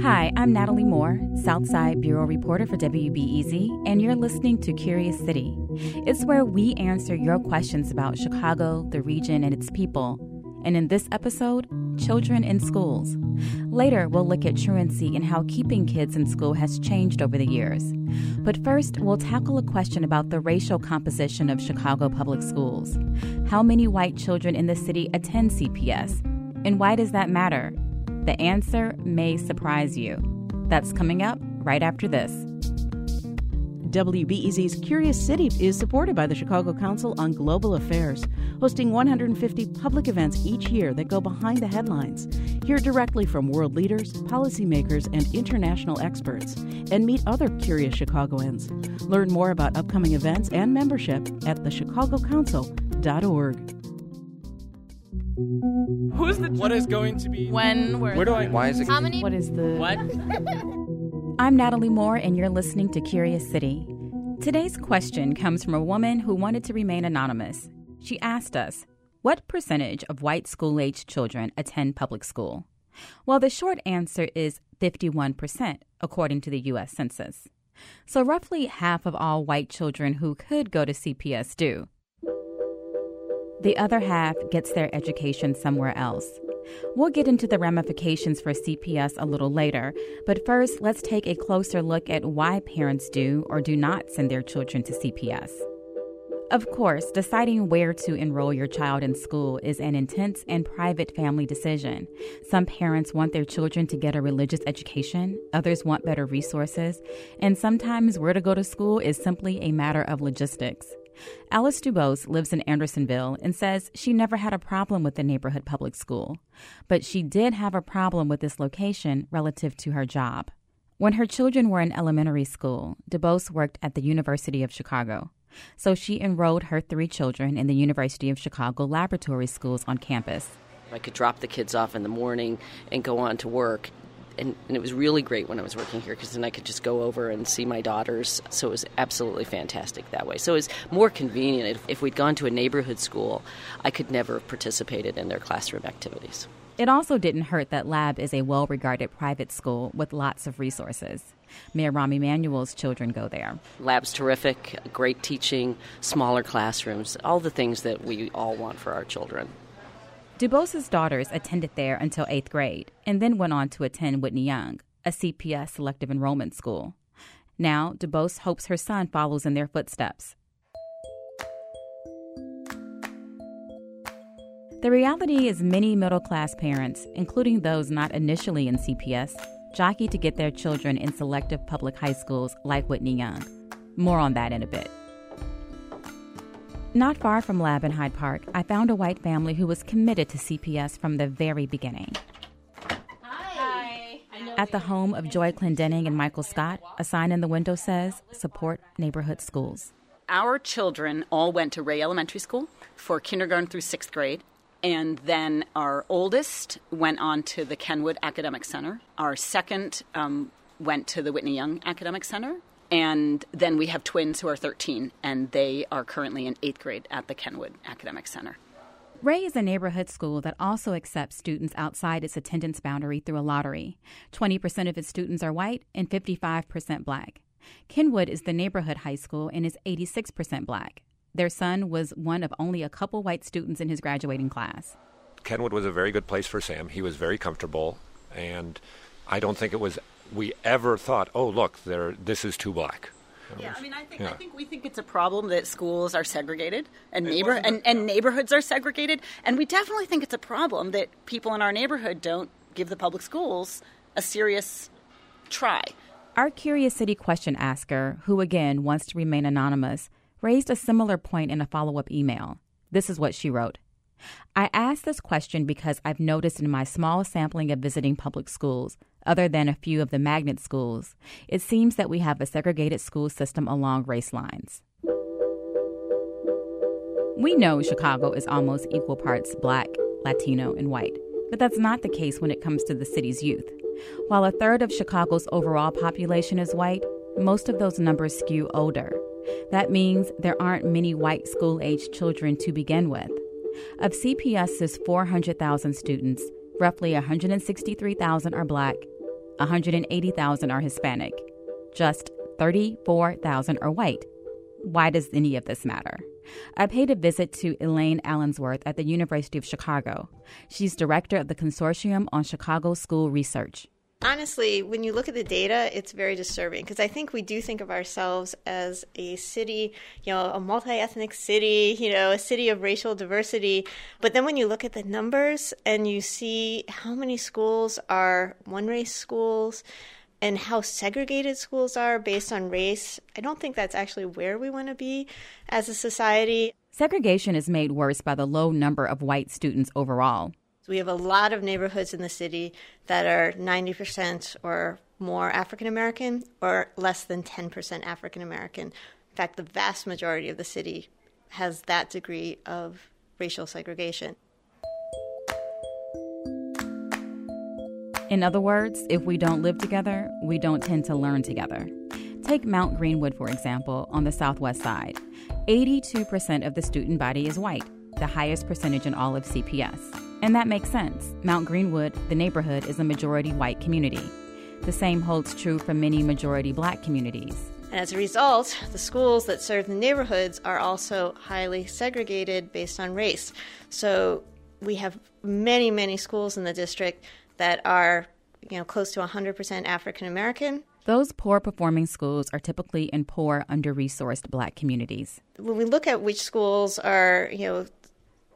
Hi, I'm Natalie Moore, Southside Bureau reporter for WBEZ, and you're listening to Curious City. It's where we answer your questions about Chicago, the region, and its people. And in this episode, children in schools. Later, we'll look at truancy and how keeping kids in school has changed over the years. But first, we'll tackle a question about the racial composition of Chicago public schools. How many white children in the city attend CPS? And why does that matter? The answer may surprise you. That's coming up right after this. WBEZ's Curious City is supported by the Chicago Council on Global Affairs, hosting 150 public events each year that go behind the headlines. Hear directly from world leaders, policymakers, and international experts, and meet other curious Chicagoans. Learn more about upcoming events and membership at thechicagocouncil.org. Who's the? What is going to be? When? Where? Where do I? Why is it? How many? What is the. What? I'm Natalie Moore, and you're listening to Curious City. Today's question comes from a woman who wanted to remain anonymous. She asked us, What percentage of white school aged children attend public school? Well, the short answer is 51%, according to the U.S. Census. So, roughly half of all white children who could go to CPS do. The other half gets their education somewhere else. We'll get into the ramifications for CPS a little later, but first, let's take a closer look at why parents do or do not send their children to CPS. Of course, deciding where to enroll your child in school is an intense and private family decision. Some parents want their children to get a religious education, others want better resources, and sometimes where to go to school is simply a matter of logistics. Alice Dubose lives in Andersonville and says she never had a problem with the neighborhood public school, but she did have a problem with this location relative to her job. When her children were in elementary school, Dubose worked at the University of Chicago. So she enrolled her three children in the University of Chicago laboratory schools on campus. I could drop the kids off in the morning and go on to work. And, and it was really great when I was working here because then I could just go over and see my daughters. So it was absolutely fantastic that way. So it was more convenient. If, if we'd gone to a neighborhood school, I could never have participated in their classroom activities. It also didn't hurt that Lab is a well regarded private school with lots of resources. Mayor Rahm Emanuel's children go there. Lab's terrific, great teaching, smaller classrooms, all the things that we all want for our children. Dubose's daughters attended there until eighth grade and then went on to attend Whitney Young, a CPS selective enrollment school. Now, Dubose hopes her son follows in their footsteps. The reality is, many middle class parents, including those not initially in CPS, jockey to get their children in selective public high schools like Whitney Young. More on that in a bit. Not far from Lab in Hyde Park, I found a white family who was committed to CPS from the very beginning. Hi. At the home of Joy Clendenning and Michael Scott, a sign in the window says, Support Neighborhood Schools. Our children all went to Ray Elementary School for kindergarten through sixth grade. And then our oldest went on to the Kenwood Academic Center. Our second um, went to the Whitney Young Academic Center. And then we have twins who are 13, and they are currently in eighth grade at the Kenwood Academic Center. Ray is a neighborhood school that also accepts students outside its attendance boundary through a lottery. 20% of its students are white and 55% black. Kenwood is the neighborhood high school and is 86% black. Their son was one of only a couple white students in his graduating class. Kenwood was a very good place for Sam. He was very comfortable, and I don't think it was we ever thought, oh look, there this is too black. Yeah, I mean, I think yeah. I think we think it's a problem that schools are segregated and It neighbor wasn't and, a- and neighborhoods are segregated, and we definitely think it's a problem that people in our neighborhood don't give the public schools a serious try. Our Curious City question asker, who again wants to remain anonymous, raised a similar point in a follow up email. This is what she wrote. I ask this question because I've noticed in my small sampling of visiting public schools, other than a few of the magnet schools, it seems that we have a segregated school system along race lines. We know Chicago is almost equal parts black, Latino, and white, but that's not the case when it comes to the city's youth. While a third of Chicago's overall population is white, most of those numbers skew older. That means there aren't many white school aged children to begin with. Of CPS's 400,000 students, Roughly 163,000 are black, 180,000 are Hispanic, just 34,000 are white. Why does any of this matter? I paid a visit to Elaine Allensworth at the University of Chicago. She's director of the Consortium on Chicago School Research. Honestly, when you look at the data, it's very disturbing because I think we do think of ourselves as a city, you know, a multi ethnic city, you know, a city of racial diversity. But then when you look at the numbers and you see how many schools are one race schools, and how segregated schools are based on race, I don't think that's actually where we want to be as a society. Segregation is made worse by the low number of white students overall. We have a lot of neighborhoods in the city that are 90% or more African American or less than 10% African American. In fact, the vast majority of the city has that degree of racial segregation. In other words, if we don't live together, we don't tend to learn together. Take Mount Greenwood, for example, on the southwest side. 82% of the student body is white, the highest percentage in all of CPS. And that makes sense. Mount Greenwood, the neighborhood, is a majority white community. The same holds true for many majority black communities. And as a result, the schools that serve the neighborhoods are also highly segregated based on race. So we have many, many schools in the district that are, you know, close to 100% African American. Those poor performing schools are typically in poor, under resourced black communities. When we look at which schools are, you know,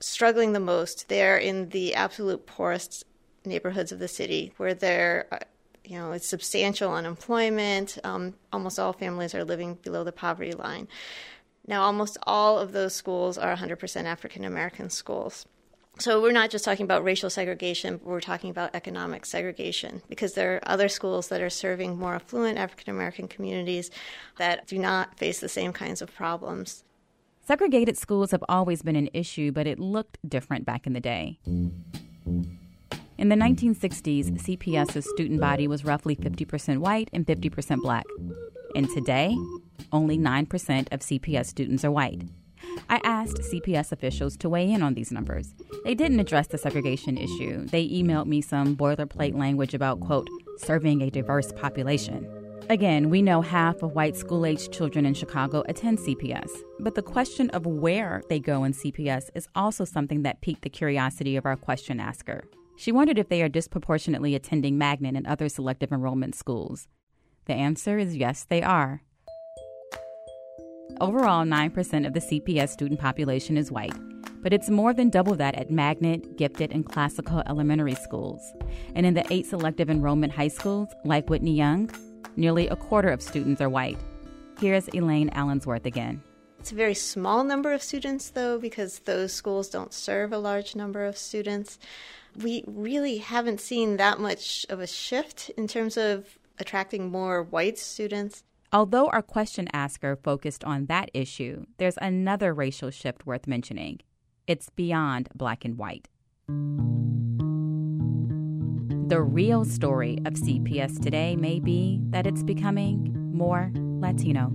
struggling the most, they're in the absolute poorest neighborhoods of the city where there, uh, you know, it's substantial unemployment. Um, almost all families are living below the poverty line. Now, almost all of those schools are 100% African American schools. So we're not just talking about racial segregation, we're talking about economic segregation because there are other schools that are serving more affluent African American communities that do not face the same kinds of problems. Segregated schools have always been an issue, but it looked different back in the day. In the 1960s, CPS's student body was roughly 50% white and 50% black. And today, only 9% of CPS students are white. I asked CPS officials to weigh in on these numbers. They didn't address the segregation issue. They emailed me some boilerplate language about, quote, serving a diverse population. Again, we know half of white school aged children in Chicago attend CPS, but the question of where they go in CPS is also something that piqued the curiosity of our question asker. She wondered if they are disproportionately attending Magnet and other selective enrollment schools. The answer is yes, they are. Overall, 9% of the CPS student population is white, but it's more than double that at Magnet, Gifted, and Classical elementary schools. And in the eight selective enrollment high schools, like Whitney Young, nearly a quarter of students are white. Here's Elaine Allensworth again. It's a very small number of students, though, because those schools don't serve a large number of students. We really haven't seen that much of a shift in terms of attracting more white students. Although our question asker focused on that issue, there's another racial shift worth mentioning. It's beyond black and white. The real story of CPS today may be that it's becoming more Latino.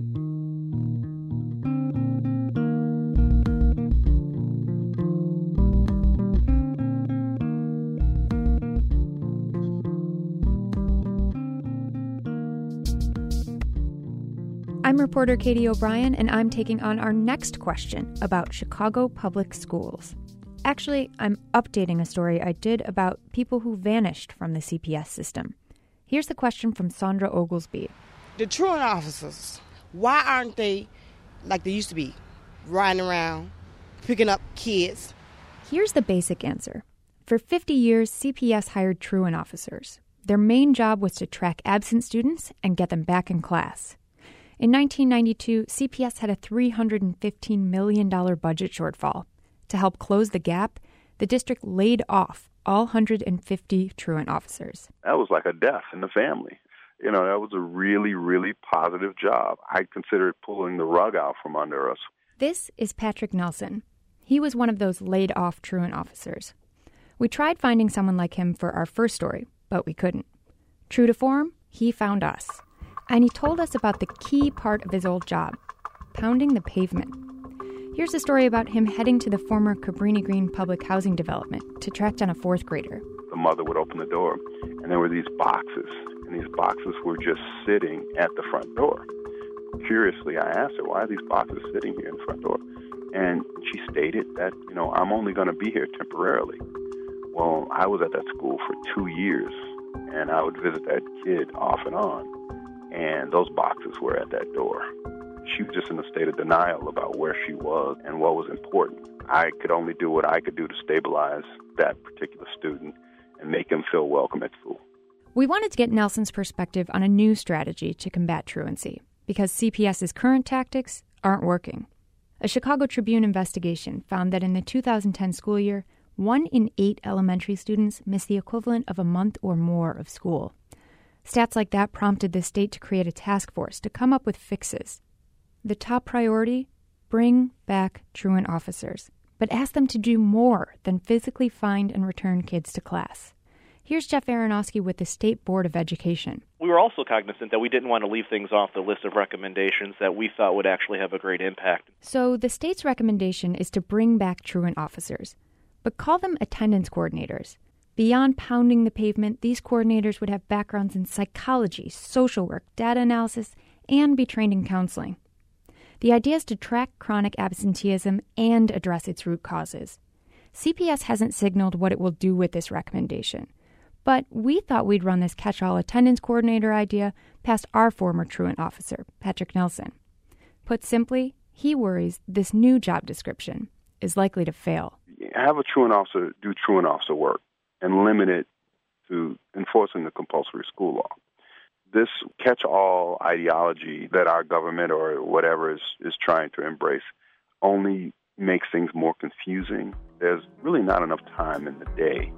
I'm reporter Katie O'Brien, and I'm taking on our next question about Chicago public schools. Actually, I'm updating a story I did about people who vanished from the CPS system. Here's the question from Sandra Oglesby. The truant officers, why aren't they like they used to be, riding around, picking up kids? Here's the basic answer. For 50 years, CPS hired truant officers. Their main job was to track absent students and get them back in class. In 1992, CPS had a $315 million budget shortfall. To help close the gap, the district laid off all 150 truant officers. That was like a death in the family. You know, that was a really, really positive job. I consider it pulling the rug out from under us. This is Patrick Nelson. He was one of those laid off truant officers. We tried finding someone like him for our first story, but we couldn't. True to form, he found us and he told us about the key part of his old job pounding the pavement. Here's a story about him heading to the former Cabrini Green public housing development to track down a fourth grader. the mother would open the door, and there were these boxes, and these boxes were just sitting at the front door. Curiously, I asked her, why are these boxes sitting here in the front door? And she stated that, you know, I'm only going to be here temporarily. Well, I was at that school for two years, and I would visit that kid off and on, and those boxes were at that door. She was just in a state of denial about where she was and what was important. I could only do what I could do to stabilize that particular student and make him feel welcome at school. We wanted to get Nelson's perspective on a new strategy to combat truancy because CPS's current tactics aren't working. A Chicago Tribune investigation found that in the 2010 school year, one in eight elementary students missed the equivalent of a month or more of school. Stats like that prompted the state to create a task force to come up with fixes. The top priority bring back truant officers, but ask them to do more than physically find and return kids to class. Here's Jeff Aranowski with the State Board of Education. We were also cognizant that we didn't want to leave things off the list of recommendations that we thought would actually have a great impact. So the state's recommendation is to bring back truant officers, but call them attendance coordinators. Beyond pounding the pavement, these coordinators would have backgrounds in psychology, social work, data analysis, and be trained in counseling. The idea is to track chronic absenteeism and address its root causes. CPS hasn't signaled what it will do with this recommendation. But we thought we'd run this catch all attendance coordinator idea past our former truant officer, Patrick Nelson. Put simply, he worries this new job description is likely to fail. Have a truant officer do truant officer work and limit it to enforcing the compulsory school law. This catch all ideology that our government or whatever is, is trying to embrace only makes things more confusing. There's really not enough time in the day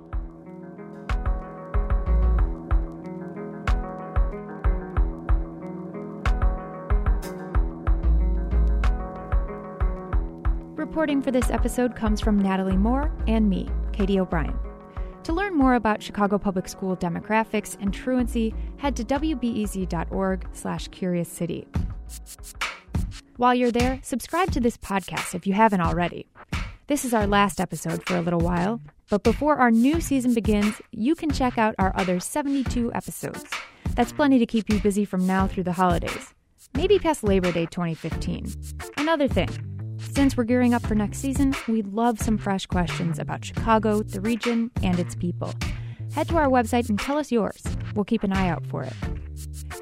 Reporting for this episode comes from Natalie Moore and me, Katie O'Brien. To learn more about Chicago Public School demographics and truancy, head to wbez.org slash curious city. While you're there, subscribe to this podcast if you haven't already. This is our last episode for a little while, but before our new season begins, you can check out our other 72 episodes. That's plenty to keep you busy from now through the holidays. Maybe past Labor Day 2015. Another thing, since we're gearing up for next season, we'd love some fresh questions about Chicago, the region, and its people. Head to our website and tell us yours. We'll keep an eye out for it.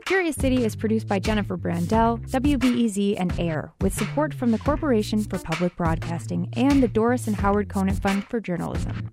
Curious City is produced by Jennifer Brandel, WBEZ, and AIR, with support from the Corporation for Public Broadcasting and the Doris and Howard Conant Fund for Journalism.